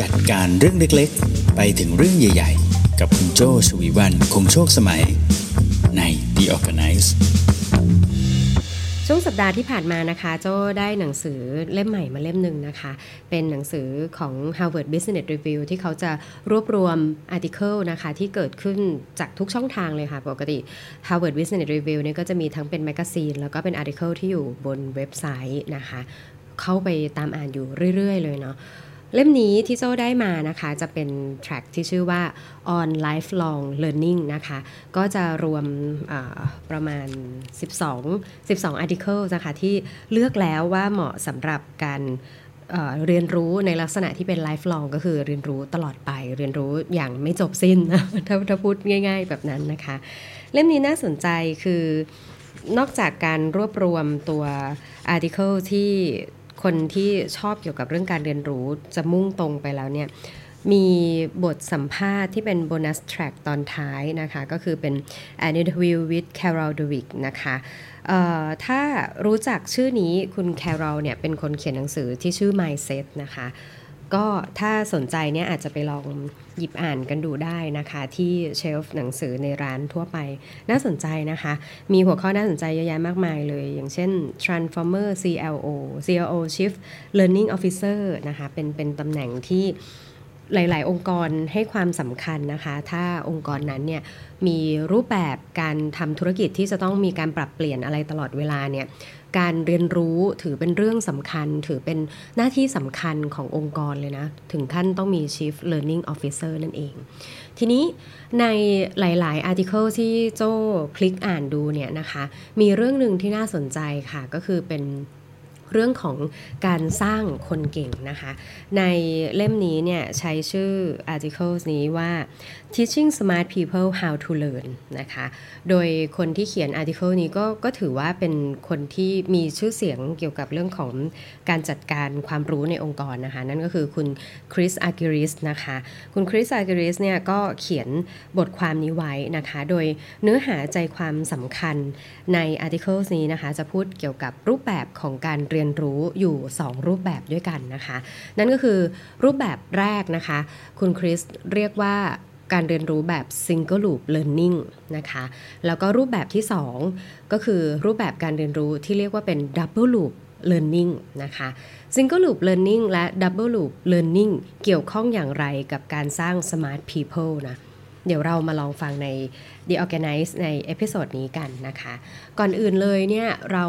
จัดการเรื่องเล็กๆ ไปถึงเรื่องใหญ่ๆ กับคุณโจชวีวันคงโชคสมัย ใน The Organice ช่วงสัปดาห์ที่ผ่านมานะคะ โจ้ได้หนังสือเล่มใหม่มาเล่มหนึ่งนะคะ เป็นหนังสือของ Harvard Business Review ที่เขาจะรวบรวม article นะคะ ที่เกิดขึ้นจากทุกช่องทางเลยค่ะ ปกติ Harvard Business Review เนี่ยก็จะมีทั้งเป็น magazine แล้วก็เป็น article ที่อยู่บนเว็บไซต์นะคะ เข้าไปตามอ่านอยู่เรื่อย ๆ เลยเนาะ เล่มนี้ที่โจ้ได้มานะคะจะเป็น track ที่ชื่อว่า on lifelong learning นะคะ ก็จะรวมประมาณ 12 12 article นะคะที่เลือกแล้วว่าเหมาะสำหรับการเรียนรู้ในลักษณะที่เป็น lifelong ก็คือเรียนรู้ตลอดไปเรียนรู้อย่างไม่จบสิ้นนะถ้าถ้าพูดง่าย ๆ แบบนั้นนะคะ เล่มนี้น่าสนใจคือนอกจากการรวบรวมตัว article ที่ คนที่ชอบเกี่ยวกับเรื่องการเรียนรู้จะมุ่งตรงไปแล้วเนี่ยมีบทสัมภาษณ์ที่เป็นโบนัสแทร็กตอนท้ายนะคะ ก็คือเป็น an interview with Carol Dweck นะคะถ้ารู้จักชื่อนี้คุณ Carol เนี่ยเป็นคนเขียนหนังสือที่ชื่อ Mindset นะคะ ก็ถ้าสนใจเนี่ยอาจจะไปลองหยิบอ่านกันดูได้นะคะ ที่เชลฟ์หนังสือในร้านทั่วไปน่าสนใจนะคะ มีหัวข้อน่าสนใจเยอะแยะมากมายเลย อย่างเช่น Transformer CLO CLO Chief Learning Officer นะคะเป็นเป็นตำแหน่งที่หลาย ๆ องค์กรให้ความสำคัญนะคะ ถ้าองค์กรนั้นเนี่ยมีรูปแบบการทำธุรกิจที่จะต้องมีการปรับเปลี่ยนอะไรตลอดเวลาเนี่ย การเรียนรู้ถือเป็นเรื่องสำคัญ ถือเป็นหน้าที่สำคัญขององค์กรเลยนะ ถึงขั้นต้องมี Chief Learning Officer นั่นเอง ทีนี้ในหลาย ๆ article ที่โจ้คลิกอ่านดูเนี่ยนะคะ มีเรื่องหนึ่งที่น่าสนใจค่ะก็คือเป็น เรื่องของการสร้างคนเก่งนะคะ ในเล่มนี้เนี่ยใช้ชื่อ articles นี้ว่า teaching smart people how to learn นะคะ โดยคนที่เขียน article นี้ก็ก็ถือว่าเป็นคนที่มีชื่อเสียงเกี่ยวกับเรื่องของการจัดการความรู้ในองค์กรนะคะ นั่นก็คือคุณคริสอากิริสนะคะ คุณคริสอากิริสเนี่ยก็เขียนบทความนี้ไว้นะคะ โดยเนื้อหาใจความสำคัญใน articles นี้นะคะ จะพูดเกี่ยวกับรูปแบบของการเรียนรู้อยู่ 2 รูปแบบด้วยกันนะคะ นั่นก็คือรูปแบบแรกนะคะ คุณคริสเรียกว่าการเรียนรู้แบบ single loop learning นะคะ แล้วก็รูปแบบที่ 2 ก็คือรูปแบบการเรียนรู้ที่เรียกว่าเป็น double loop learning นะคะ single loop learning และ double loop learning เกี่ยวข้องอย่างไรกับการสร้าง smart people นะ เดี๋ยวเรามาลองฟังใน The Organice ใน episode นี้กันนะคะ ก่อนอื่นเลยเนี่ยเรา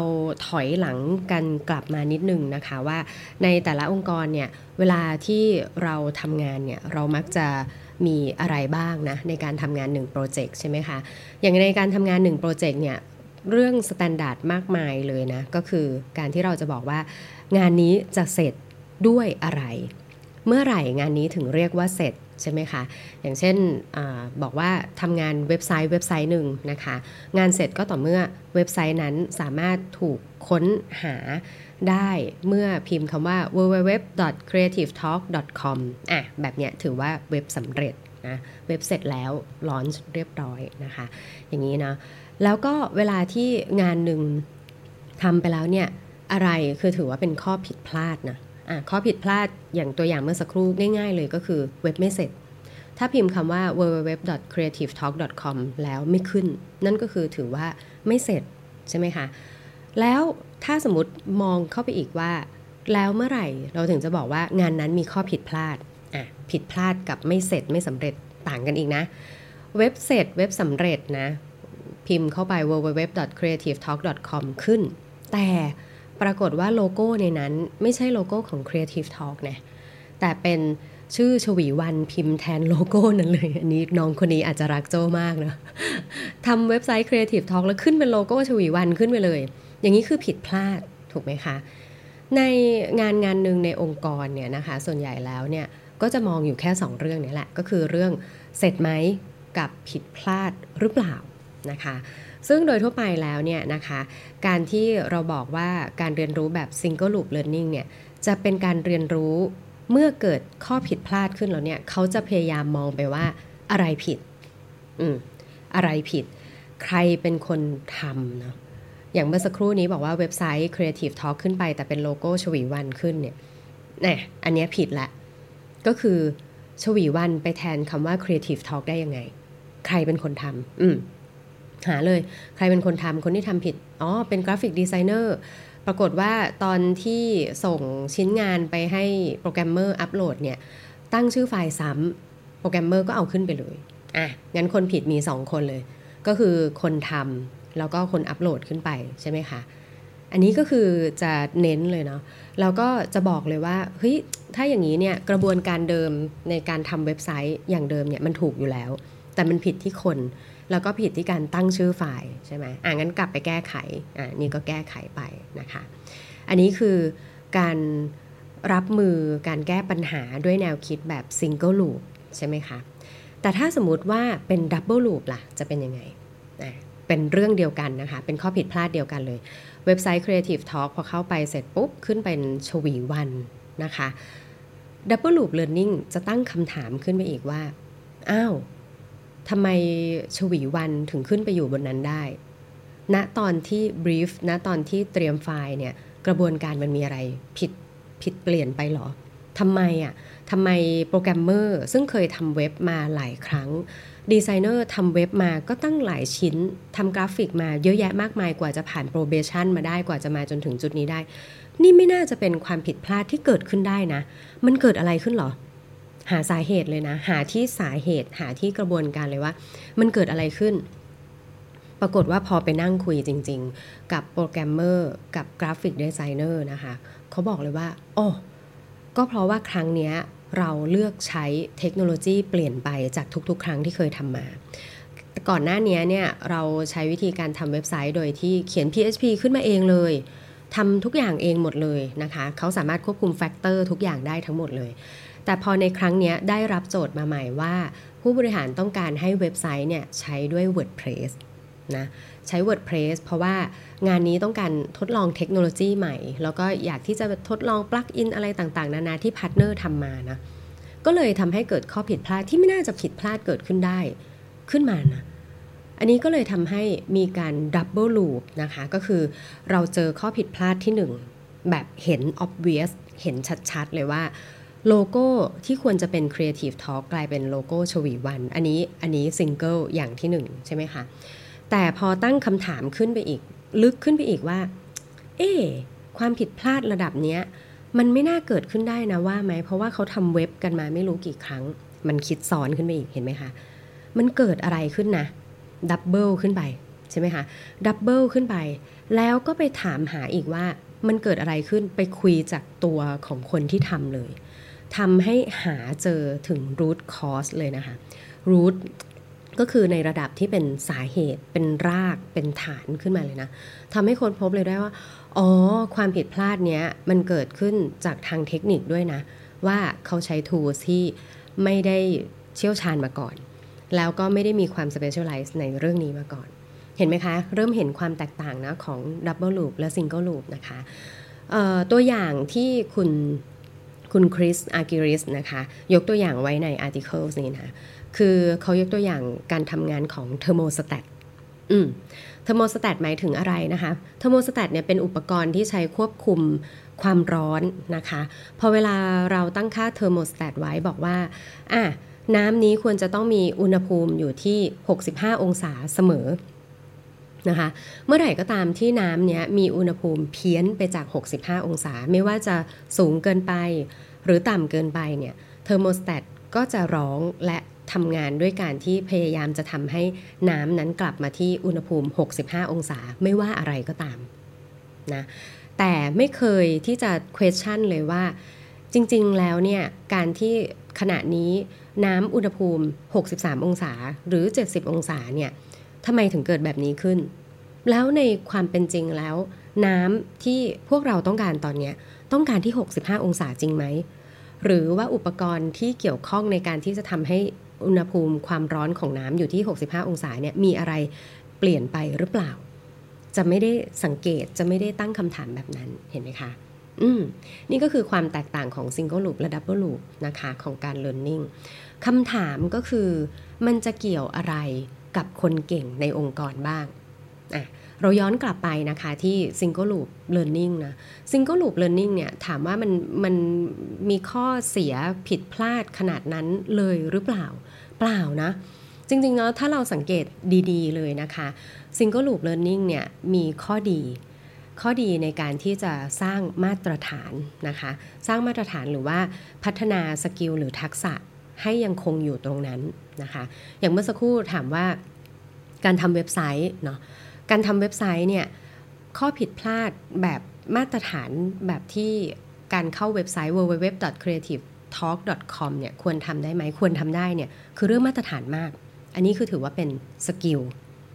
ถอยหลังกันกลับมานิดนึงนะคะว่าในแต่ละองค์กรเนี่ยเวลาที่เราทำงานเนี่ยเรามักจะมีอะไรบ้างนะในการทำงาน1โปรเจกต์ใช่ไหมคะ อย่างในการทำงาน1โปรเจกต์เนี่ยเรื่อง standard มากมายเลยนะ ก็คือการที่เราจะบอกว่างานนี้จะเสร็จด้วยอะไร เมื่อไหร่งานนี้ถึงเรียกว่าเสร็จ ใช่ไหมคะ อย่างเช่นบอกว่าทำงานเว็บไซต์เว็บไซต์หนึ่งนะคะ งานเสร็จก็ต่อเมื่อเว็บไซต์นั้นสามารถถูกค้นหาได้เมื่อพิมพ์คำว่า www.creativetalk.com อะแบบเนี้ยถือว่าเว็บสำเร็จนะเว็บเสร็จแล้วลอนช์เรียบร้อยนะคะ อย่างนี้นะแล้วก็เวลาที่งานหนึ่งทำไปแล้วเนี่ยอะไรคือถือว่าเป็นข้อผิดพลาดนะ อข้อผิดพลาดอย่างตัวอย่างเมื่อสักครู่ง่ายๆเลยก็คือเว็บไม่เสร็จ ถ้าพิมพ์คำว่า www.creativetalk.com แล้วไม่ขึ้น นั่นก็คือถือว่าไม่เสร็จใช่ไหมคะ แล้วถ้าสมมติมองเข้าไปอีกว่า แล้วเมื่อไหร่เราถึงจะบอกว่างานนั้นมีข้อผิดพลาดอะผิดพลาดกับไม่เสร็จไม่สำเร็จต่างกันอีกนะ เว็บเสร็จเว็บสำเร็จนะ พิมพ์เข้าไป www.creativetalk.com ขึ้น แต่ ปรากฏว่าโลโก้ในนั้นไม่ใช่โลโก้ของ Creative Talk นะแต่เป็นชื่อชวีวันพิมพ์แทนโลโก้นั้นเลย อันนี้น้องคนนี้อาจจะรักโจมากนะทำเว็บไซต์ Creative Talk แล้วขึ้นเป็นโลโก้ชวีวันขึ้นไปเลย อย่างนี้คือผิดพลาดถูกไหมคะ ในงานงานหนึ่งในองค์กรเนี่ยนะคะ ส่วนใหญ่แล้วเนี่ยก็จะมองอยู่แค่ 2 เรื่องนี้แหละ ก็คือเรื่องเสร็จไหมกับผิดพลาดหรือเปล่านะคะ ซึ่งโดยทั่วไปแล้วเนี่ยนะคะ การที่เราบอกว่าการเรียนรู้แบบ single loop learning เนี่ยจะเป็นการเรียนรู้เมื่อเกิดข้อผิดพลาดขึ้นแล้วเนี่ยเขาจะพยายามมองไปว่าอะไรผิดอืมอะไรผิด ใครเป็นคนทำเนาะอย่างเมื่อสักครู่นี้บอกว่าเว็บไซต์ Creative Talk ขึ้นไป แต่เป็นโลโก้ชวีวันขึ้นเนี่ยนี่อันนี้ผิดละ ก็คือชวีวันไปแทนคำว่า Creative Talk ได้ยังไง ใครเป็นคนทำอืม หาเลยใครเป็นคนทำคนที่ทำผิด อ๋อ เป็น graphic designer ปรากฏว่าตอนที่ส่งชิ้นงานไปให้โปรแกรมเมอร์อัปโหลดเนี่ย ตั้งชื่อไฟล์ซ้ำโปรแกรมเมอร์ก็เอาขึ้นไปเลย อะ งั้นคนผิดมี 2 คนเลย ก็คือคนทำแล้วก็คนอัปโหลดขึ้นไปใช่ไหมคะ อันนี้ก็คือจะเน้นเลยเนาะแล้วก็จะบอกเลยว่าเฮ้ยถ้าอย่างนี้เนี่ยกระบวนการเดิมในการทำเว็บไซต์อย่างเดิมเนี่ยมันถูกอยู่แล้ว แต่มันผิดที่คน แล้วก็ผิดที่การตั้งชื่อไฟล์ใช่ไหมอ่างั้นกลับไปแก้ไขอ่านี่ก็แก้ไขไปนะคะ อันนี้คือการรับมือการแก้ปัญหาด้วยแนวคิดแบบ single loop ใช่ไหมคะ แต่ถ้าสมมติว่าเป็น double loop ล่ะ จะเป็นยังไงเป็นเรื่องเดียวกันนะคะ เป็นข้อผิดพลาดเดียวกันเลย เว็บไซต์ Creative Talk พอเข้าไปเสร็จปุ๊บ ขึ้นเป็นชวีวันนะคะ Double Loop Learning จะตั้งคำถามขึ้นไปอีกว่า อ้าว ทำไมชวีวันถึงขึ้นไปอยู่บนนั้นได้ ณ ตอนที่ brief ณ ตอนที่เตรียมไฟล์เนี่ย กระบวนการมันมีอะไรผิดผิดเปลี่ยนไปหรอ ทำไมอะทำไมโปรแกรมเมอร์ซึ่งเคยทำเว็บมาหลายครั้ง ดีไซเนอร์ทำเว็บมาก็ตั้งหลายชิ้น ทำกราฟิกมาเยอะแยะมากมายกว่าจะผ่าน probation มาได้กว่าจะมาจนถึงจุดนี้ได้ นี่ไม่น่าจะเป็นความผิดพลาดที่เกิดขึ้นได้นะ มันเกิดอะไรขึ้นหรอ หาสาเหตุเลยนะ หาที่สาเหตุหาที่กระบวนการเลยว่า มันเกิดอะไรขึ้น ปรากฏว่าพอไปนั่งคุยจริง ๆ กับโปรแกรมเมอร์กับกราฟิกดีไซเนอร์นะคะเขาบอกเลยว่าโอ้ก็เพราะว่าครั้งนี้เราเลือกใช้เทคโนโลยีเปลี่ยนไปจากทุกๆ ครั้งที่เคยทำมาก่อนหน้านี้เนี่ยเราใช้วิธีการทำเว็บไซต์โดยที่เขียน PHP ขึ้นมาเองเลยทำทุกอย่างเองหมดเลยนะคะ เขาสามารถควบคุม factor ทุกอย่างได้ทั้งหมดเลย แต่พอในครั้งนี้ได้รับโจทย์มาใหม่ว่า ผู้บริหารต้องการให้เว็บไซต์เนี่ยใช้ด้วย WordPress นะใช้ WordPress เพราะว่างานนี้ต้องการทดลองเทคโนโลยีใหม่ แล้วก็อยากที่จะทดลอง plugin อะไรต่างๆ นานาที่ partner ทำมานะก็เลยทำให้เกิดข้อผิดพลาดที่ไม่น่าจะผิดพลาดเกิดขึ้นได้ขึ้นมานะอันนี้ก็เลยทำให้มีการ double loop นะคะก็คือเราเจอข้อผิดพลาดที่ 1 แบบเห็น obvious เห็นชัดๆ เลยว่า โลโก้ที่ควรจะเป็น Creative Talk กลายเป็นโลโก้ชวีวัน อันนี้อันนี้ซิงเกิลอย่างที่1ใช่ไหมคะ แต่พอตั้งคำถามขึ้นไปอีก ลึกขึ้นไปอีกว่า เอ๊ความผิดพลาดระดับเนี้ย มันไม่น่าเกิดขึ้นได้นะว่าไหม เพราะว่าเขาทำเว็บกันมาไม่รู้กี่ครั้ง มันคิดซ้อนขึ้นไปอีกเห็นไหมคะ มันเกิดอะไรขึ้นนะ double ขึ้นไปใช่ไหมคะ ดับเบิลขึ้นไป แล้วก็ไปถามหาอีกว่ามันเกิดอะไรขึ้นไปคุยจากตัวของคนที่ทำเลย ทำให้หาเจอถึง root cause เลยนะคะ root ก็คือในระดับที่เป็นสาเหตุเป็นรากเป็นฐานขึ้นมาเลยนะทำให้คนพบเลยได้ว่า อ๋อ ความผิดพลาดเนี้ยมันเกิดขึ้นจากทางเทคนิคด้วยนะ ว่าเขาใช้ tools ที่ไม่ได้เชี่ยวชาญมาก่อน แล้วก็ไม่ได้มีความ specialize ในเรื่องนี้มาก่อน เห็นไหมคะ เริ่มเห็นความแตกต่างนะของ double loop และ single loop นะคะตัวอย่างที่คุณ คุณ Chris Argyris นะคะ ยกตัวอย่างไว้ใน articles นี้นะ คือเขายกตัวอย่างการทำงานของเทอร์โมสแตทอืมเทอร์โมสแตทหมายถึงอะไรนะคะ เทอร์โมสแตทเนี่ยเป็นอุปกรณ์ที่ใช้ควบคุมความร้อนนะคะ พอเวลาเราตั้งค่าเทอร์โมสแตทไว้บอกว่า อะน้ำนี้ควรจะต้องมีอุณหภูมิอยู่ที่ 65 องศาเสมอ นะคะเมื่อไหร่ก็ตามที่น้ำเนี้ยมีอุณหภูมิเพี้ยนไปจาก 65 องศา ไม่ว่าจะสูงเกินไป หรือต่ำเกินไปเนี่ยเทอร์โมสแตทก็จะร้องและทำงานด้วยการที่พยายามจะทำให้น้ำนั้นกลับมาที่อุณหภูมิ 65 องศาไม่ว่าอะไรก็ตามนะแต่ไม่เคยที่จะ question เลยว่า จริงๆแล้วเนี่ยการที่ขณะนี้น้ำอุณหภูมิ 63 องศาหรือ 70 องศาเนี่ย ทำไมถึงเกิดแบบนี้ขึ้น แล้วในความเป็นจริงแล้ว น้ำที่พวกเราต้องการตอนนี้ต้องการที่ 65 องศาจริงไหม หรือว่าอุปกรณ์ที่เกี่ยวข้องในการที่จะทำให้อุณหภูมิความร้อนของน้ำอยู่ที่ 65 องศาเนี่ยมีอะไรเปลี่ยนไปหรือเปล่า จะไม่ได้สังเกตจะไม่ได้ตั้งคำถามแบบนั้นเห็นไหมคะอืมนี่ก็คือความแตกต่างของ Single Loop และ Double Loop นะคะของการ Learning คำถามก็คือมันจะเกี่ยวอะไร กับคนเก่งในองค์กรบ้างอะเราย้อนกลับไปนะคะที่ Single Loop Learning นะ Single Loop Learning เนี่ยถามว่ามันมันมีข้อเสียผิดพลาดขนาดนั้นเลยหรือเปล่า เปล่านะ จริงๆแล้วถ้าเราสังเกตดีๆเลยนะคะ Single Loop Learning เนี่ยมีข้อดีข้อดีในการที่จะสร้างมาตรฐานนะคะ สร้างมาตรฐานหรือว่าพัฒนา skill หรือทักษะ ให้ยังคงอยู่ตรงนั้นนะคะ อย่างเมื่อสักครู่ถามว่าการทำเว็บไซต์เนาะการทำเว็บไซต์เนี่ยข้อผิดพลาดแบบมาตรฐานแบบที่การเข้าเว็บไซต์ www.creativetalk.com เนี่ยควรทำได้ไหมควรทำได้เนี่ยคือเรื่องมาตรฐานมาก อันนี้คือถือว่าเป็น skill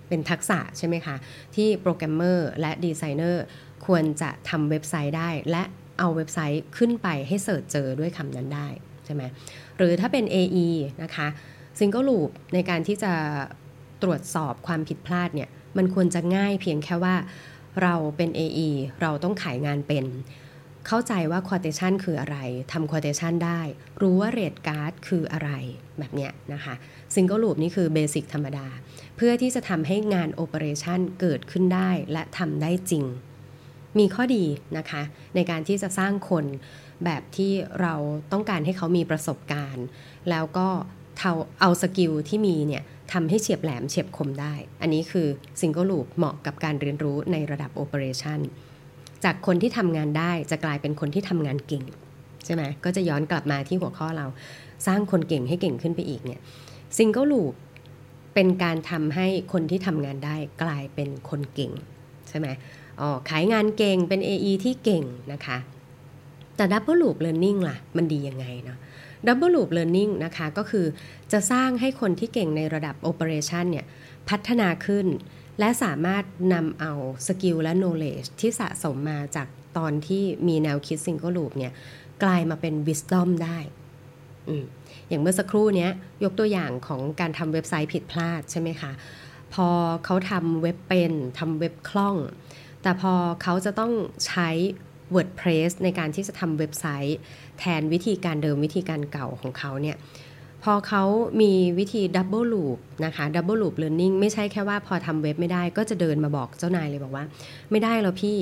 เป็นทักษะใช่ไหมคะ ที่โปรแกรมเมอร์และดีไซเนอร์ควรจะทำเว็บไซต์ได้ และเอาเว็บไซต์ขึ้นไปให้ search เจอด้วยคำนั้นได้ใช่ไหม หรือถ้าเป็น AE นะคะ Single Loop ในการที่จะตรวจสอบความผิดพลาดเนี่ยมันควรจะง่ายเพียงแค่ว่าเราเป็น AE เราต้องขายงานเป็น เข้าใจว่า quotation คืออะไรทำ quotation ได้ รู้ว่า rate card คืออะไรแบบเนี้ยนะคะ Single Loop นี่คือ basic ธรรมดา เพื่อที่จะทำให้งาน operation เกิดขึ้นได้และทำได้จริง มีข้อดีนะคะในการที่จะสร้างคน แบบที่เราต้องการให้เขามีประสบการณ์ แล้วก็เอา skill ที่มีเนี่ยทำให้เฉียบแหลมเฉียบคมได้ อันนี้คือ Single Loop เหมาะกับการเรียนรู้ในระดับ Operation จากคนที่ทำงานได้จะกลายเป็นคนที่ทำงานเก่งใช่ไหมก็จะย้อนกลับมาที่หัวข้อเราสร้างคนเก่งให้เก่งขึ้นไปอีกเนี่ย Single Loop เป็นการทำให้คนที่ทำงานได้กลายเป็นคนเก่งใช่ไหมอ๋อขายงานเก่งเป็น AE ที่เก่งนะคะ แต่ Double Loop Learning ล่ะ มันดียังไงเนาะ Double Loop Learning นะคะก็คือจะสร้างให้คนที่เก่งในระดับ Operation เนี่ยพัฒนาขึ้น และสามารถนำเอาสกิลและ knowledge ที่สะสมมาจากตอนที่มีแนวคิด Single Loop เนี่ยกลายมาเป็น Wisdom ได้ออย่างเมื่อสักครู่นี้ยกตัวอย่างของการทำเว็บไซต์ผิดพลาดใช่ไหมคะ พอเขาทำเว็บเป็นทำเว็บคล่อง แต่พอเขาจะต้องใช้ WordPress ในการที่จะทำเว็บไซต์ แทนวิธีการเดิมวิธีการเก่าของเขาเนี่ยพอเขามีวิธี Double Loop นะคะ Double Loop Learning ไม่ใช่แค่ว่าพอทำเว็บไม่ได้ก็จะเดินมาบอกเจ้านายเลยบอกว่า ไม่ได้แล้วพี่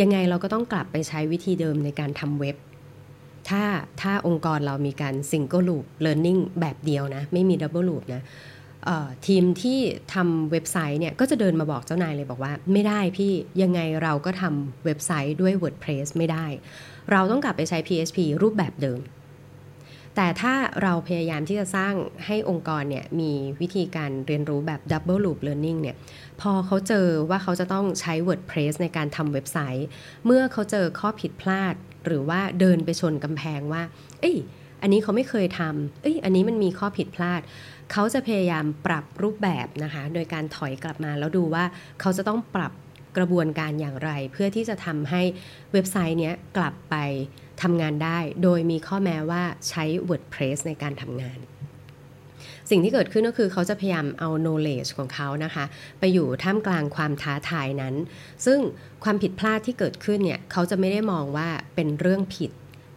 ยังไงเราก็ต้องกลับไปใช้วิธีเดิมในการทำเว็บ ถ้าถ้าองค์กรเรามีการ Single Loop Learning แบบเดียวนะ ไม่มี Double Loop นะ ทีมที่ทำเว็บไซต์เนี่ยก็จะเดินมาบอกเจ้านายเลยบอกว่า ไม่ได้พี่ยังไงเราก็ทำเว็บไซต์ด้วย WordPress ไม่ได้ เราต้องกลับไปใช้ PHP รูปแบบเดิม แต่ถ้าเราพยายามที่จะสร้างให้องค์กรเนี่ยมีวิธีการเรียนรู้แบบ Double Loop Learning เนี่ยพอเขาเจอว่าเขาจะต้องใช้ WordPress ในการทำเว็บไซต์ เมื่อเขาเจอข้อผิดพลาด หรือว่าเดินไปชนกำแพงว่า เอ้ย อันนี้เขาไม่เคยทำเอ้ยอันนี้มันมีข้อผิดพลาด เขาจะพยายามปรับรูปแบบนะคะ โดยการถอยกลับมาแล้วดูว่าเขาจะต้องปรับกระบวนการอย่างไร เพื่อที่จะทำให้เว็บไซต์เนี้ยกลับไปทำงานได้ โดยมีข้อแม้ว่าใช้ WordPress ในการทำงานสิ่งที่เกิดขึ้นก็คือเขาจะพยายามเอา knowledge ของเขานะคะ ไปอยู่ท่ามกลางความท้าทายนั้น ซึ่งความผิดพลาดที่เกิดขึ้นเนี่ย เขาจะไม่ได้มองว่าเป็นเรื่องผิด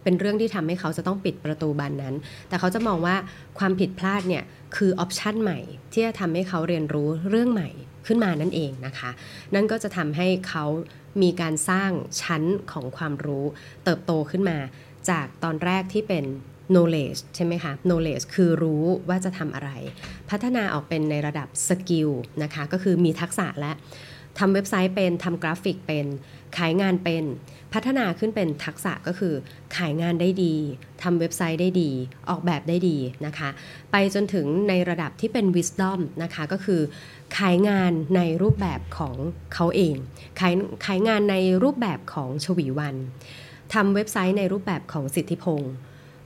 เป็นเรื่องที่ทำให้เขาจะต้องปิดประตูบานนั้น แต่เขาจะมองว่าความผิดพลาดเนี่ยคือ option ใหม่ ที่จะทำให้เขาเรียนรู้เรื่องใหม่ขึ้นมานั่นเองนะคะ นั่นก็จะทำให้เขามีการสร้างชั้นของความรู้เติบโตขึ้นมา จากตอนแรกที่เป็น knowledge ใช่ไหมคะ knowledge คือรู้ว่าจะทำอะไร พัฒนาออกเป็นในระดับ skill นะคะ ก็คือมีทักษะและ ทำเว็บไซต์เป็นทำกราฟิกเป็น ขายงานเป็น พัฒนาขึ้นเป็นทักษะก็คือ ขายงานได้ดีทำเว็บไซต์ได้ดี ออกแบบได้ดีนะคะ ไปจนถึงในระดับที่เป็น wisdom นะคะ ก็คือ ขายงานในรูปแบบของเขาเอง ขายขายงานในรูปแบบของชวีวันทำเว็บไซต์ในรูปแบบของสิทธิพงศ์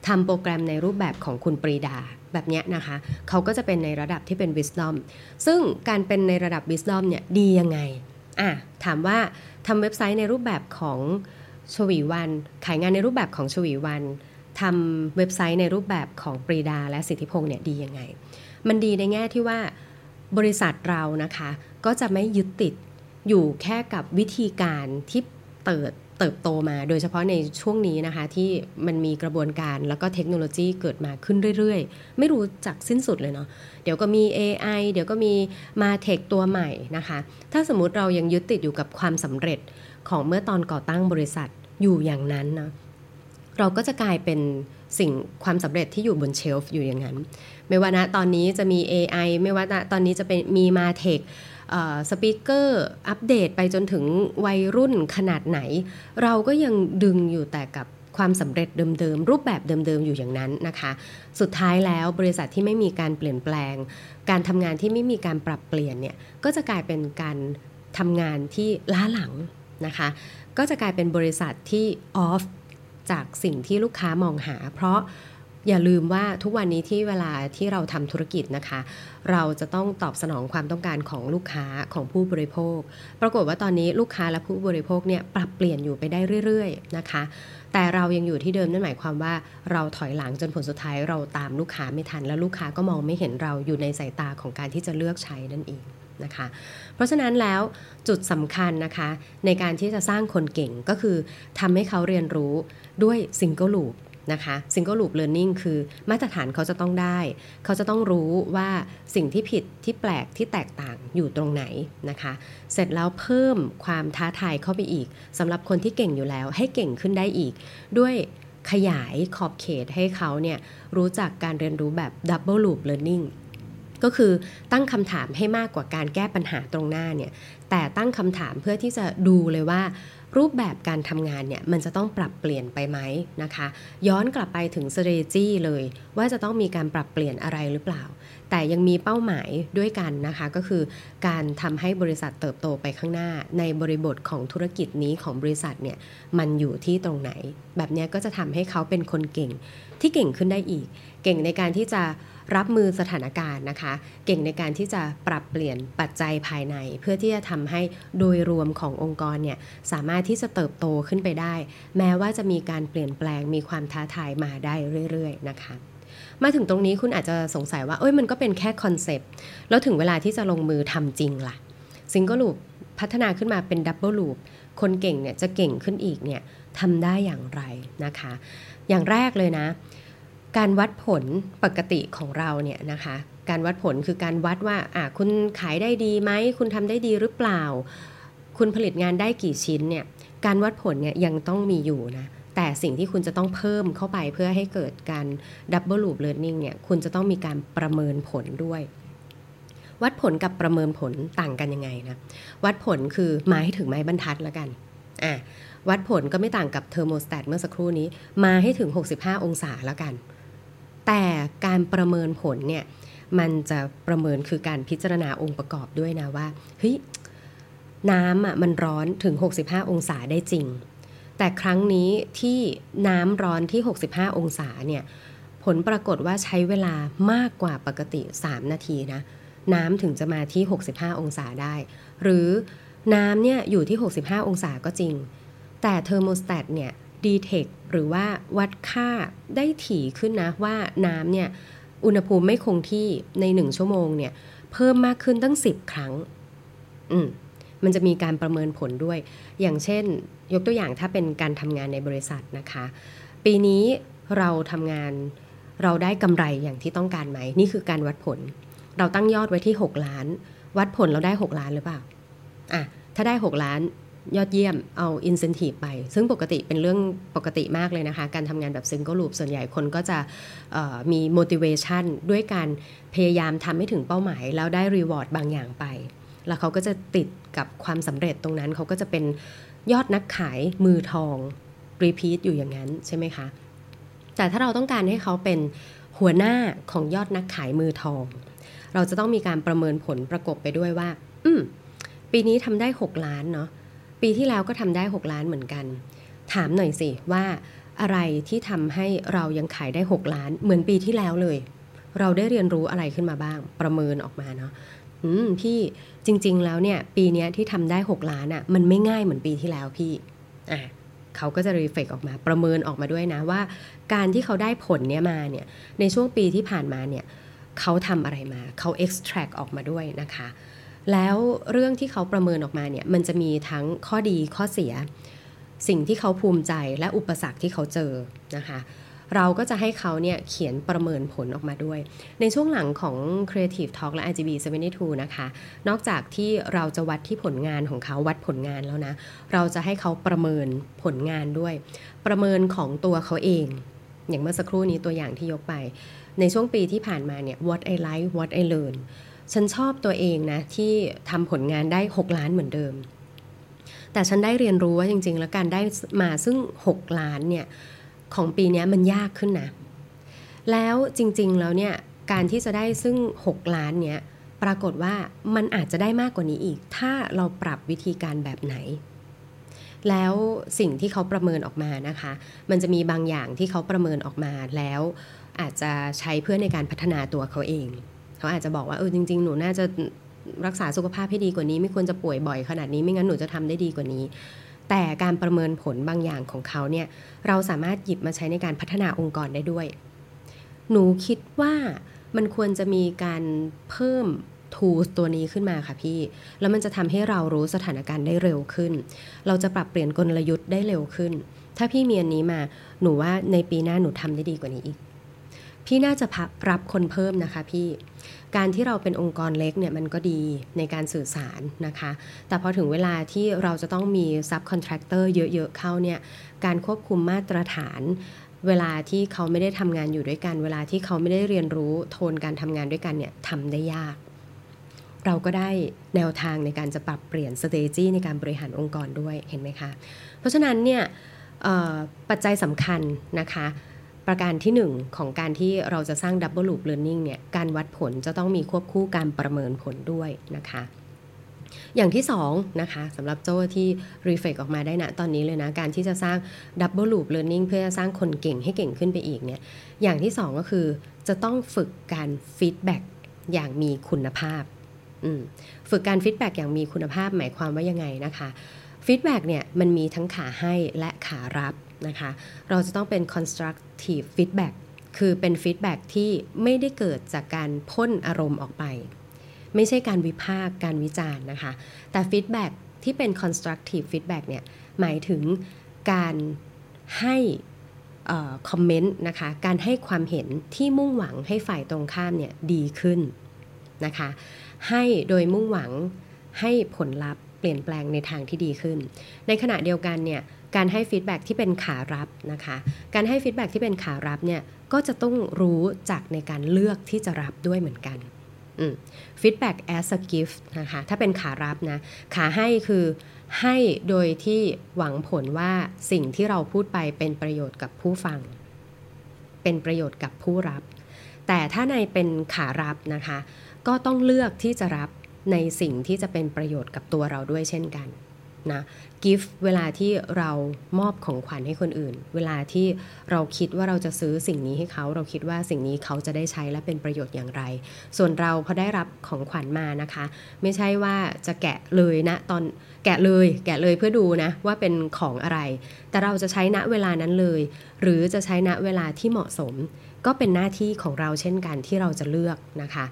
ทำโปรแกรมในรูปแบบของคุณปรีดาแบบนี้นะคะ เขาก็จะเป็นในระดับที่เป็น wisdom ซึ่งการเป็นในระดับ wisdom เนี่ยดียังไงอะถามว่าทำเว็บไซต์ในรูปแบบของชวีวัน ขายงานในรูปแบบของชวีวันทำเว็บไซต์ในรูปแบบของปรีดาและสิทธิพงศ์เนี่ยดียังไง มันดีในแง่ที่ว่าบริษัทเรานะคะ ก็จะไม่ยึดติดอยู่แค่กับวิธีการที่เปิด เติบโตมา โดยเฉพาะในช่วงนี้นะคะที่มันมีกระบวนการแล้วก็เทคโนโลยีเกิดมาขึ้นเรื่อยๆ ไม่รู้จักสิ้นสุดเลยเนาะเดี๋ยวก็มี AI เดี๋ยวก็มีMarTech ตัวใหม่นะคะ ถ้าสมมุติเรายังยึดติดอยู่กับความสำเร็จของเมื่อตอนก่อตั้งบริษัทอยู่อย่างนั้นนะเราก็จะกลายเป็นสิ่งความสำเร็จที่อยู่บน shelf อยู่อย่างนั้น ไม่ว่านะตอนนี้จะมี AI ไม่ว่านะตอนนี้จะเป็นมี MarTech speaker อัปเดตไปจนถึงวัยรุ่นขนาดไหน เราก็ยังดึงอยู่แต่กับความสำเร็จเดิมๆ รูปแบบเดิมๆ อยู่อย่างนั้นนะคะ สุดท้ายแล้วบริษัทที่ไม่มีการเปลี่ยนแปลง การทำงานที่ไม่มีการปรับเปลี่ยนเนี่ยก็จะกลายเป็นการทำงานที่ล้าหลังนะคะ ก็จะกลายเป็นบริษัทที่ออฟจากสิ่งที่ลูกค้ามองหา เพราะ อย่าลืมว่าทุกวันนี้ที่เวลาที่เราทำธุรกิจนะคะ เราจะต้องตอบสนองความต้องการของลูกค้าของผู้บริโภค ปรากฏว่าตอนนี้ลูกค้าและผู้บริโภคเนี่ยปรับเปลี่ยนอยู่ไปได้เรื่อยๆนะคะ แต่เรายังอยู่ที่เดิมนั่นหมายความว่าเราถอยหลังจนผลสุดท้ายเราตามลูกค้าไม่ทัน แล้วลูกค้าก็มองไม่เห็นเราอยู่ในสายตาของการที่จะเลือกใช้นั่นเองนะคะ เพราะฉะนั้นแล้วจุดสำคัญนะคะในการที่จะสร้างคนเก่งก็คือทำให้เขาเรียนรู้ด้วยซิงเกิลลูป นะคะ Single Loop Learning คือมาตรฐานเขาจะต้องได้ เขาจะต้องรู้ว่าสิ่งที่ผิดที่แปลกที่แตกต่างอยู่ตรงไหนนะคะ เสร็จแล้วเพิ่มความท้าทายเข้าไปอีกสำหรับคนที่เก่งอยู่แล้ว ให้เก่งขึ้นได้อีก ด้วยขยายขอบเขตให้เขาเนี่ยรู้จักการเรียนรู้แบบ Double Loop Learning ก็คือตั้งคำถามให้มากกว่าการแก้ปัญหาตรงหน้าเนี่ยแต่ตั้งคำถามเพื่อที่จะดูเลยว่า รูปแบบการทำงานเนี่ยมันจะต้องปรับเปลี่ยนไปไหมนะคะ ย้อนกลับไปถึง s t r a t e g เลย ว่าจะต้องมีการปรับเปลี่ยนอะไรหรือเปล่า แต่ยังมีเป้าหมายด้วยกันนะคะ ก็คือการทำให้บริษัทเติบโตไปข้างหน้า ในบริบทของธุรกิจนี้ของบริษัทเนี่ยมันอยู่ที่ตรงไหน แบบนี้ก็จะทำให้เขาเป็นคนเก่งที่เก่งขึ้นได้อีก เก่งในการที่จะ รับมือสถานการณ์นะคะ เก่งในการที่จะปรับเปลี่ยนปัจจัยภายใน เพื่อที่จะทำให้โดยรวมขององค์กรเนี่ยสามารถที่จะเติบโตขึ้นไปได้ แม้ว่าจะมีการเปลี่ยนแปลงมีความท้าทายมาได้เรื่อย ๆ นะคะมาถึงตรงนี้คุณอาจจะสงสัยว่าเอ้ยมันก็เป็นแค่คอนเซปต์แล้วถึงเวลาที่จะลงมือทำจริงล่ะ single loop พัฒนาขึ้นมาเป็น double loop คนเก่งเนี่ยจะเก่งขึ้นอีกเนี่ยทำได้อย่างไรนะคะ อย่างแรกเลยนะ การวัดผลปกติของเราเนี่ยนะคะการวัดผลคือการวัดว่าอะคุณขายได้ดีไหมคุณทำได้ดีหรือเปล่า คุณผลิตงานได้กี่ชิ้นเนี่ยการวัดผลเนี่ยยังต้องมีอยู่นะแต่สิ่งที่คุณจะต้องเพิ่มเข้าไปเพื่อให้เกิดการ double loop learning เนี่ยคุณจะต้องมีการประเมินผลด้วย วัดผลกับประเมินผลต่างกันยังไงนะวัดผลคือมาให้ถึงไม้บรรทัดแล้วกันอะวัดผลก็ไม่ต่างกับเทอร์โมสแตทเมื่อสักครู่นี้ มาให้ถึง 65 องศาแล้วกัน แต่การประเมินผลเนี่ยมันจะประเมินคือการพิจารณาองค์ประกอบด้วยนะว่าเฮ้ยน้ำอะมันร้อนถึง 65 องศาได้จริง แต่ครั้งนี้ที่น้ำร้อนที่ 65 องศาเนี่ยผลปรากฏว่าใช้เวลามากกว่าปกติ 3 นาทีนะน้ำถึงจะมาที่ 65 องศาได้ หรือน้ำเนี่ยอยู่ที่ 65 องศาก็จริง แต่เทอร์โมสแตทเนี่ย ดีเทคหรือว่าวัดค่าได้ถี่ขึ้นนะว่าน้ำเนี่ยอุณหภูมิไม่คงที่ในหนึ่งชั่วโมงเนี่ยเพิ่มมากขึ้นตั้ง 10 ครั้ง อืมมันจะมีการประเมินผลด้วย อย่างเช่น ยกตัวอย่างถ้าเป็นการทำงานในบริษัทนะคะ ปีนี้เราทำงานเราได้กำไรอย่างที่ต้องการไหม นี่คือการวัดผล เราตั้งยอดไว้ที่ 6 ล้าน วัดผลเราได้ 6 ล้านหรือเปล่าอะถ้าได้ 6 ล้าน ยอดเยี่ยมเอา incentive ไป ซึ่งปกติเป็นเรื่องปกติมากเลยนะคะ การทำงานแบบ single loop ส่วนใหญ่คนก็จะมี motivation ด้วยการพยายามทำให้ถึงเป้าหมาย แล้วได้ reward บางอย่างไป แล้วเขาก็จะติดกับความสำเร็จตรงนั้นเขาก็จะเป็นยอดนักขายมือทอง repeat อยู่อย่างนั้นใช่ไหมคะ แต่ถ้าเราต้องการให้เขาเป็นหัวหน้าของยอดนักขายมือทอง เราจะต้องมีการประเมินผลประกบไปด้วยว่า อืมปีนี้ทำได้ 6 ล้านเนาะ ปีที่แล้วก็ทำได้ 6 ล้านเหมือนกัน ถามหน่อยสิว่าอะไรที่ทำให้เรายังขายได้ 6 ล้านเหมือนปีที่แล้วเลย เราได้เรียนรู้อะไรขึ้นมาบ้าง ประเมินออกมาเนาะอืมพี่จริง ๆ แล้วเนี่ย ปีนี้ที่ทำได้ 6 ล้านอะ่ะ มันไม่ง่ายเหมือนปีที่แล้วพี่อะเขาก็จะรีเฟกออกมาประเมินออกมาด้วยนะว่า การที่เขาได้ผลเนี้ยมาเนี่ยในช่วงปีที่ผ่านมาเนี่ยเขาทำอะไรมาเขา extract ออกมาด้วยนะคะ แล้วเรื่องที่เขาประเมินออกมาเนี่ยมันจะมีทั้งข้อดีข้อเสีย สิ่งที่เขาภูมิใจและอุปสรรคที่เขาเจอนะคะเราก็จะให้เขาเนี่ยเขียนประเมินผลออกมาด้วย ในช่วงหลังของ Creative Talk และ IGB 72 นะคะ นอกจากที่เราจะวัดที่ผลงานของเขาวัดผลงานแล้วนะ เราจะให้เขาประเมินผลงานด้วย ประเมินของตัวเขาเอง อย่างเมื่อสักครู่นี้ตัวอย่างที่ยกไป ในช่วงปีที่ผ่านมาเนี่ย what I like what I learn ฉันชอบตัวเองนะที่ทำผลงานได้ 6 ล้านเหมือนเดิม แต่ฉันได้เรียนรู้ว่าจริง ๆ แล้วการได้มาซึ่ง 6 ล้านเนี่ยของปีนี้มันยากขึ้นนะ แล้วจริง ๆ แล้วเนี่ยการที่จะได้ซึ่ง 6 ล้านเนี่ยปรากฏว่ามันอาจจะได้มากกว่านี้อีก ถ้าเราปรับวิธีการแบบไหน แล้วสิ่งที่เขาประเมินออกมานะคะ มันจะมีบางอย่างที่เขาประเมินออกมาแล้วอาจจะใช้เพื่อในการพัฒนาตัวเขาเอง เขาอาจจะบอกว่าเออจริง ๆ หนูน่าจะรักษาสุขภาพให้ดีกว่านี้ ไม่ควรจะป่วยบ่อยขนาดนี้ไม่งั้นหนูจะทำได้ดีกว่านี้ แต่การประเมินผลบางอย่างของเขาเนี่ยเราสามารถหยิบมาใช้ในการพัฒนาองค์กรได้ด้วย หนูคิดว่ามันควรจะมีการเพิ่ม tools ตัวนี้ขึ้นมาค่ะพี่ แล้วมันจะทำให้เรารู้สถานการณ์ได้เร็วขึ้น เราจะปรับเปลี่ยนกลยุทธ์ได้เร็วขึ้น ถ้าพี่มีอันนี้มา หนูว่าในปีหน้าหนูทำได้ดีกว่านี้อีก พี่น่าจะรับคนเพิ่มนะคะพี่การที่เราเป็นองค์กรเล็กเนี่ยมันก็ดีในการสื่อสารนะคะ แต่พอถึงเวลาที่เราจะต้องมี subcontractor เยอะๆเข้าเนี่ยการควบคุมมาตรฐานเวลาที่เขาไม่ได้ทำงานอยู่ด้วยกัน เวลาที่เขาไม่ได้เรียนรู้โทนการทำงานด้วยกันเนี่ยทำได้ยาก เราก็ได้แนวทางในการจะปรับเปลี่ยน strategy ในการบริหารองค์กรด้วยเห็นไหมคะ เพราะฉะนั้นเนี่ยปัจจัยสำคัญนะคะ ประการที่ 1 ของการที่เราจะสร้าง Double Loop Learning เนี่ยการวัดผลจะต้องมีควบคู่การประเมินผลด้วยนะคะอย่างที่2นะคะสำหรับโจ้ที่ reflect ออกมาได้นะตอนนี้เลยนะ การที่จะสร้าง Double Loop Learning เพื่อสร้างคนเก่งให้เก่งขึ้นไปอีกเนี่ยอย่างที่ 2 ก็คือจะต้องฝึกการ feedback อย่างมีคุณภาพ ฝึกการ feedback อย่างมีคุณภาพหมายความว่ายังไงนะคะ feedback เนี่ยมันมีทั้งขาให้และขารับ นะคะ เราจะต้องเป็น constructive feedback คือเป็น feedback ที่ไม่ได้เกิดจากการพ่นอารมณ์ออกไป ไม่ใช่การวิพากษ์การวิจารณ์นะคะ แต่ feedback ที่เป็น constructive feedback เนี่ยหมายถึงการให้ comment นะคะ การให้ความเห็นที่มุ่งหวังให้ฝ่ายตรงข้ามเนี่ยดีขึ้นนะคะ ให้โดยมุ่งหวังให้ผลลัพธ์เปลี่ยนแปลงในทางที่ดีขึ้น ในขณะเดียวกันเนี่ย การให้ feedback ที่เป็นขารับนะคะ การให้ feedback ที่เป็นขารับเนี่ยก็จะต้องรู้จักในการเลือกที่จะรับด้วยเหมือนกันฟีดแบ็ก as a gift นะคะ ถ้าเป็นขารับนะ ขาให้คือให้โดยที่หวังผลว่าสิ่งที่เราพูดไปเป็นประโยชน์กับผู้ฟัง เป็นประโยชน์กับผู้รับ แต่ถ้าในเป็นขารับนะคะ ก็ต้องเลือกที่จะรับในสิ่งที่จะเป็นประโยชน์กับตัวเราด้วยเช่นกัน นะกิฟต์เวลาที่เรามอบของขวัญให้คนอื่น เวลาที่เราคิดว่าเราจะซื้อสิ่งนี้ให้เขา เราคิดว่าสิ่งนี้เขาจะได้ใช้และเป็นประโยชน์อย่างไร ส่วนเราพอได้รับของขวัญมานะคะ ไม่ใช่ว่าจะแกะเลยนะตอนแกะเลย แกะเลยเพื่อดูนะว่าเป็นของอะไร แต่เราจะใช้ณเวลานั้นเลย หรือจะใช้ณเวลาที่เหมาะสม ก็เป็นหน้าที่ของเราเช่นกันที่เราจะเลือกนะคะ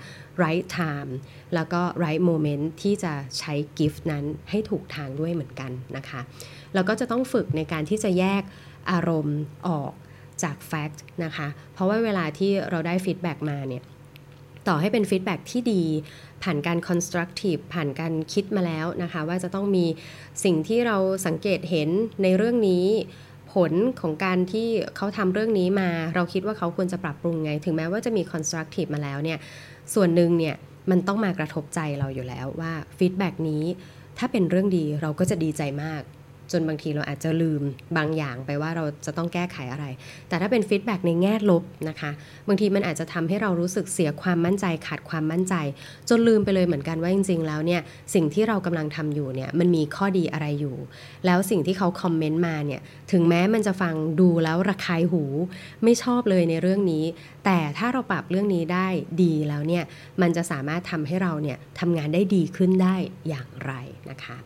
right time แล้วก็ right moment ที่จะใช้กิฟต์นั้นให้ถูกทางด้วยเหมือนกันนะคะแล้วก็จะต้องฝึกในการที่จะแยกอารมณ์ออกจาก fact นะคะ เพราะว่าเวลาที่เราได้ feedback มาเนี่ยต่อให้เป็น feedback ที่ดี ผ่านการ constructive ผ่านการคิดมาแล้วนะคะ ว่าจะต้องมีสิ่งที่เราสังเกตเห็นในเรื่องนี้ ผลของการที่เขาทำเรื่องนี้มา เราคิดว่าเขาควรจะปรับปรุงไง ถึงแม้ว่าจะมี constructive มาแล้วเนี่ย ส่วนหนึ่งเนี่ยมันต้องมากระทบใจเราอยู่แล้วว่า feedback นี้ถ้าเป็นเรื่องดีเราก็จะดีใจมาก จนบางทีเราอาจจะลืมบางอย่างไปว่าเราจะต้องแก้ไขอะไร แต่ถ้าเป็นฟีดแบ็ในแง่ลบนะคะ บางทีมันอาจจะทำให้เรารู้สึกเสียความมั่นใจขาดความมั่นใจ จนลืมไปเลยเหมือนกันว่าจริง ๆ แล้วเนี่ยสิ่งที่เรากำลังทำอยู่เนี่ยมันมีข้อดีอะไรอยู่ แล้วสิ่งที่เขาคอมเมนต์มาเนี่ยถึงแม้มันจะฟังดูแล้วระคายหู ไม่ชอบเลยในเรื่องนี้ แต่ถ้าเราปรับเรื่องนี้ได้ดีแล้วเนี่ยมันจะสามารถทำให้เราเนี่ยทำงานได้ดีขึ้นได้อย่างไรนะคะ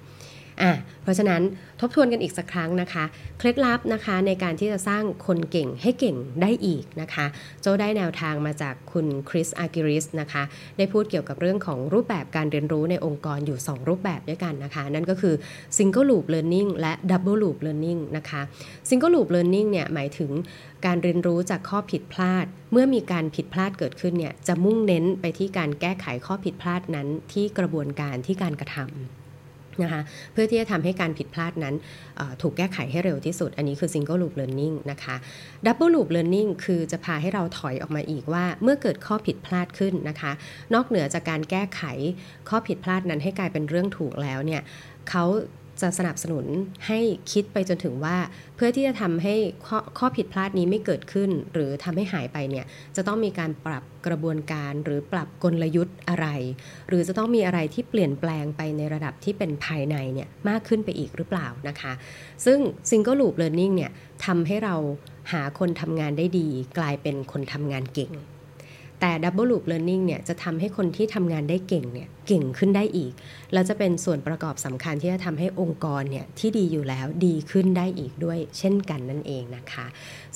อะเพราะฉะนั้นทบทวนกันอีกสักครั้งนะคะ เคล็ดลับนะคะในการที่จะสร้างคนเก่งให้เก่งได้อีกนะคะโจได้แนวทางมาจากคุณคริสอากิริสนะคะได้พูดเกี่ยวกับเรื่องของรูปแบบการเรียนรู้ในองค์กรอยู่ 2 รูปแบบด้วยกันนะคะ นั่นก็คือ single loop learning และ double loop learning นะคะ single loop learning เนี่ยหมายถึงการเรียนรู้จากข้อผิดพลาด เมื่อมีการผิดพลาดเกิดขึ้นเนี่ยจะมุ่งเน้นไปที่การแก้ไขข้อผิดพลาดนั้นที่กระบวนการที่การกระทำ นะคะเพื่อที่จะทำให้การผิดพลาดนั้นถูกแก้ไขให้เร็วที่สุด อันนี้คือ single loop learning นะคะ double loop learning คือจะพาให้เราถอยออกมาอีกว่าเมื่อเกิดข้อผิดพลาดขึ้นนะคะ นอกเหนือจากการแก้ไขข้อผิดพลาดนั้นให้กลายเป็นเรื่องถูกแล้วเนี่ยเขา จะสนับสนุนให้คิดไปจนถึงว่า เพื่อที่จะทำให้ข้อข้อผิดพลาดนี้ไม่เกิดขึ้น หรือทำให้หายไปเนี่ยจะต้องมีการปรับกระบวนการหรือปรับกลยุทธ์อะไร หรือจะต้องมีอะไรที่เปลี่ยนแปลงไปในระดับที่เป็นภายในเนี่ยมากขึ้นไปอีกหรือเปล่านะคะ ซึ่ง Single Loop Learning เนี่ยทำให้เราหาคนทำงานได้ดี กลายเป็นคนทำงานเก่ง แต่ Double Loop Learning เนี่ยจะทำให้คนที่ทำงานได้เก่งเนี่ยเก่งขึ้นได้อีก แล้วจะเป็นส่วนประกอบสำคัญที่จะทำให้องค์กรเนี่ยที่ดีอยู่แล้วดีขึ้นได้อีกด้วยเช่นกันนั่นเองนะคะ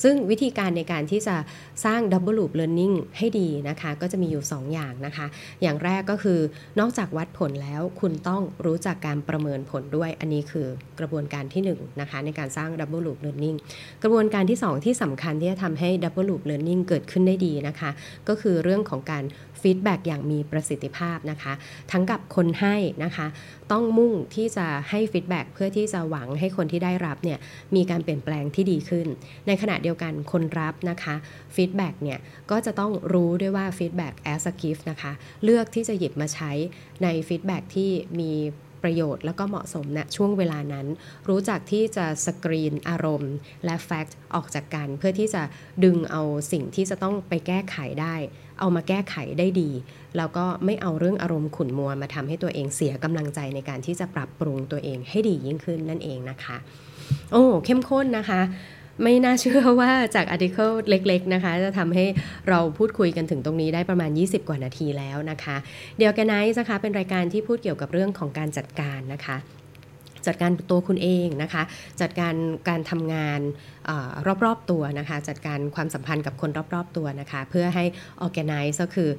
ซึ่งวิธีการในการที่จะสร้าง Double Loop Learning ให้ดีนะคะ ก็จะมีอยู่ 2 อย่างนะคะ อย่างแรกก็คือนอกจากวัดผลแล้วคุณต้องรู้จักการประเมินผลด้วย อันนี้คือกระบวนการที่1 นะคะในการสร้าง Double Loop Learning กระบวนการที่ 2 ที่สำคัญที่จะทำให้ Double Loop Learning เกิดขึ้นได้ดีนะคะ ก็คือเรื่องของการ feedback อย่างมีประสิทธิภาพนะคะทั้งกับคนให้นะคะ ต้องมุ่งที่จะให้ feedback เพื่อที่จะหวังให้คนที่ได้รับเนี่ยมีการเปลี่ยนแปลงที่ดีขึ้น ในขณะเดียวกันคนรับนะคะ feedback เนี่ยก็จะต้องรู้ด้วยว่าฟีดแบ็ก as a gift นะคะ เลือกที่จะหยิบมาใช้ใน feedback ที่มี ประโยชน์ แล้วก็เหมาะสมณนะช่วงเวลานั้น รู้จักที่จะสกรีนอารมณ์ และ fact ออกจากกัน เพื่อที่จะดึงเอาสิ่งที่จะต้องไปแก้ไขได้ เอามาแก้ไขได้ดี แล้วก็ไม่เอาเรื่องอารมณ์ขุ่นมัวมาทำให้ตัวเองเสียกำลังใจในการที่จะปรับปรุงตัวเองให้ดียิ่งขึ้นนั่นเองนะคะ โอ้เข้มข้นนะคะ ไม่น่าเชื่อว่าจาก article เล็กๆนะคะ จะทำให้เราพูดคุยกันถึงตรงนี้ได้ประมาณ 20 กว่านาทีแล้วนะคะ The Organice นะคะ เป็นรายการที่พูดเกี่ยวกับเรื่องของการจัดการนะคะ จัดการตัวคุณเองนะคะ จัดการการทำงาน รอบๆตัวนะคะจัดการความสัมพันธ์กับคนรอบๆตัวนะคะเพื่อให้ organize ก็คือ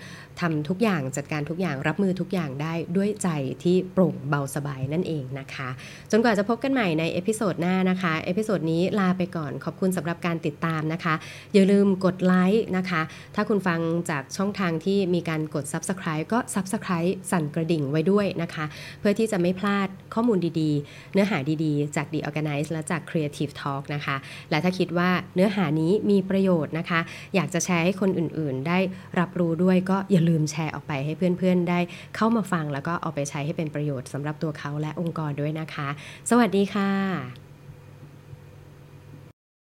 ทำทุกอย่างจัดการทุกอย่างรับมือทุกอย่างได้ด้วยใจที่โปร่งเบาสบายนั่นเองนะคะ จนกว่าจะพบกันใหม่ใน episode หน้านะคะ episode นี้ลาไปก่อนขอบคุณสำหรับการติดตามนะคะ อย่าลืมกดไลค์นะคะ ถ้าคุณฟังจากช่องทางที่มีการกด Subscribe ก็ Subscribe สั่นกระดิ่งไว้ด้วยนะคะ เพื่อที่จะไม่พลาดข้อมูลดีๆ เนื้อหาดีๆ จาก The Organice และจาก Creative Talk นะคะและถ้าคิดว่าเนื้อหานี้มีประโยชน์นะคะ อยากจะแชร์ให้คนอื่นๆ ได้รับรู้ด้วยก็อย่าลืมแชร์ออกไปให้เพื่อนๆ ได้เข้ามาฟังแล้วก็เอาไปใช้ให้เป็นประโยชน์สำหรับตัวเขาและองค์กรด้วยนะคะ สวัสดีค่ะ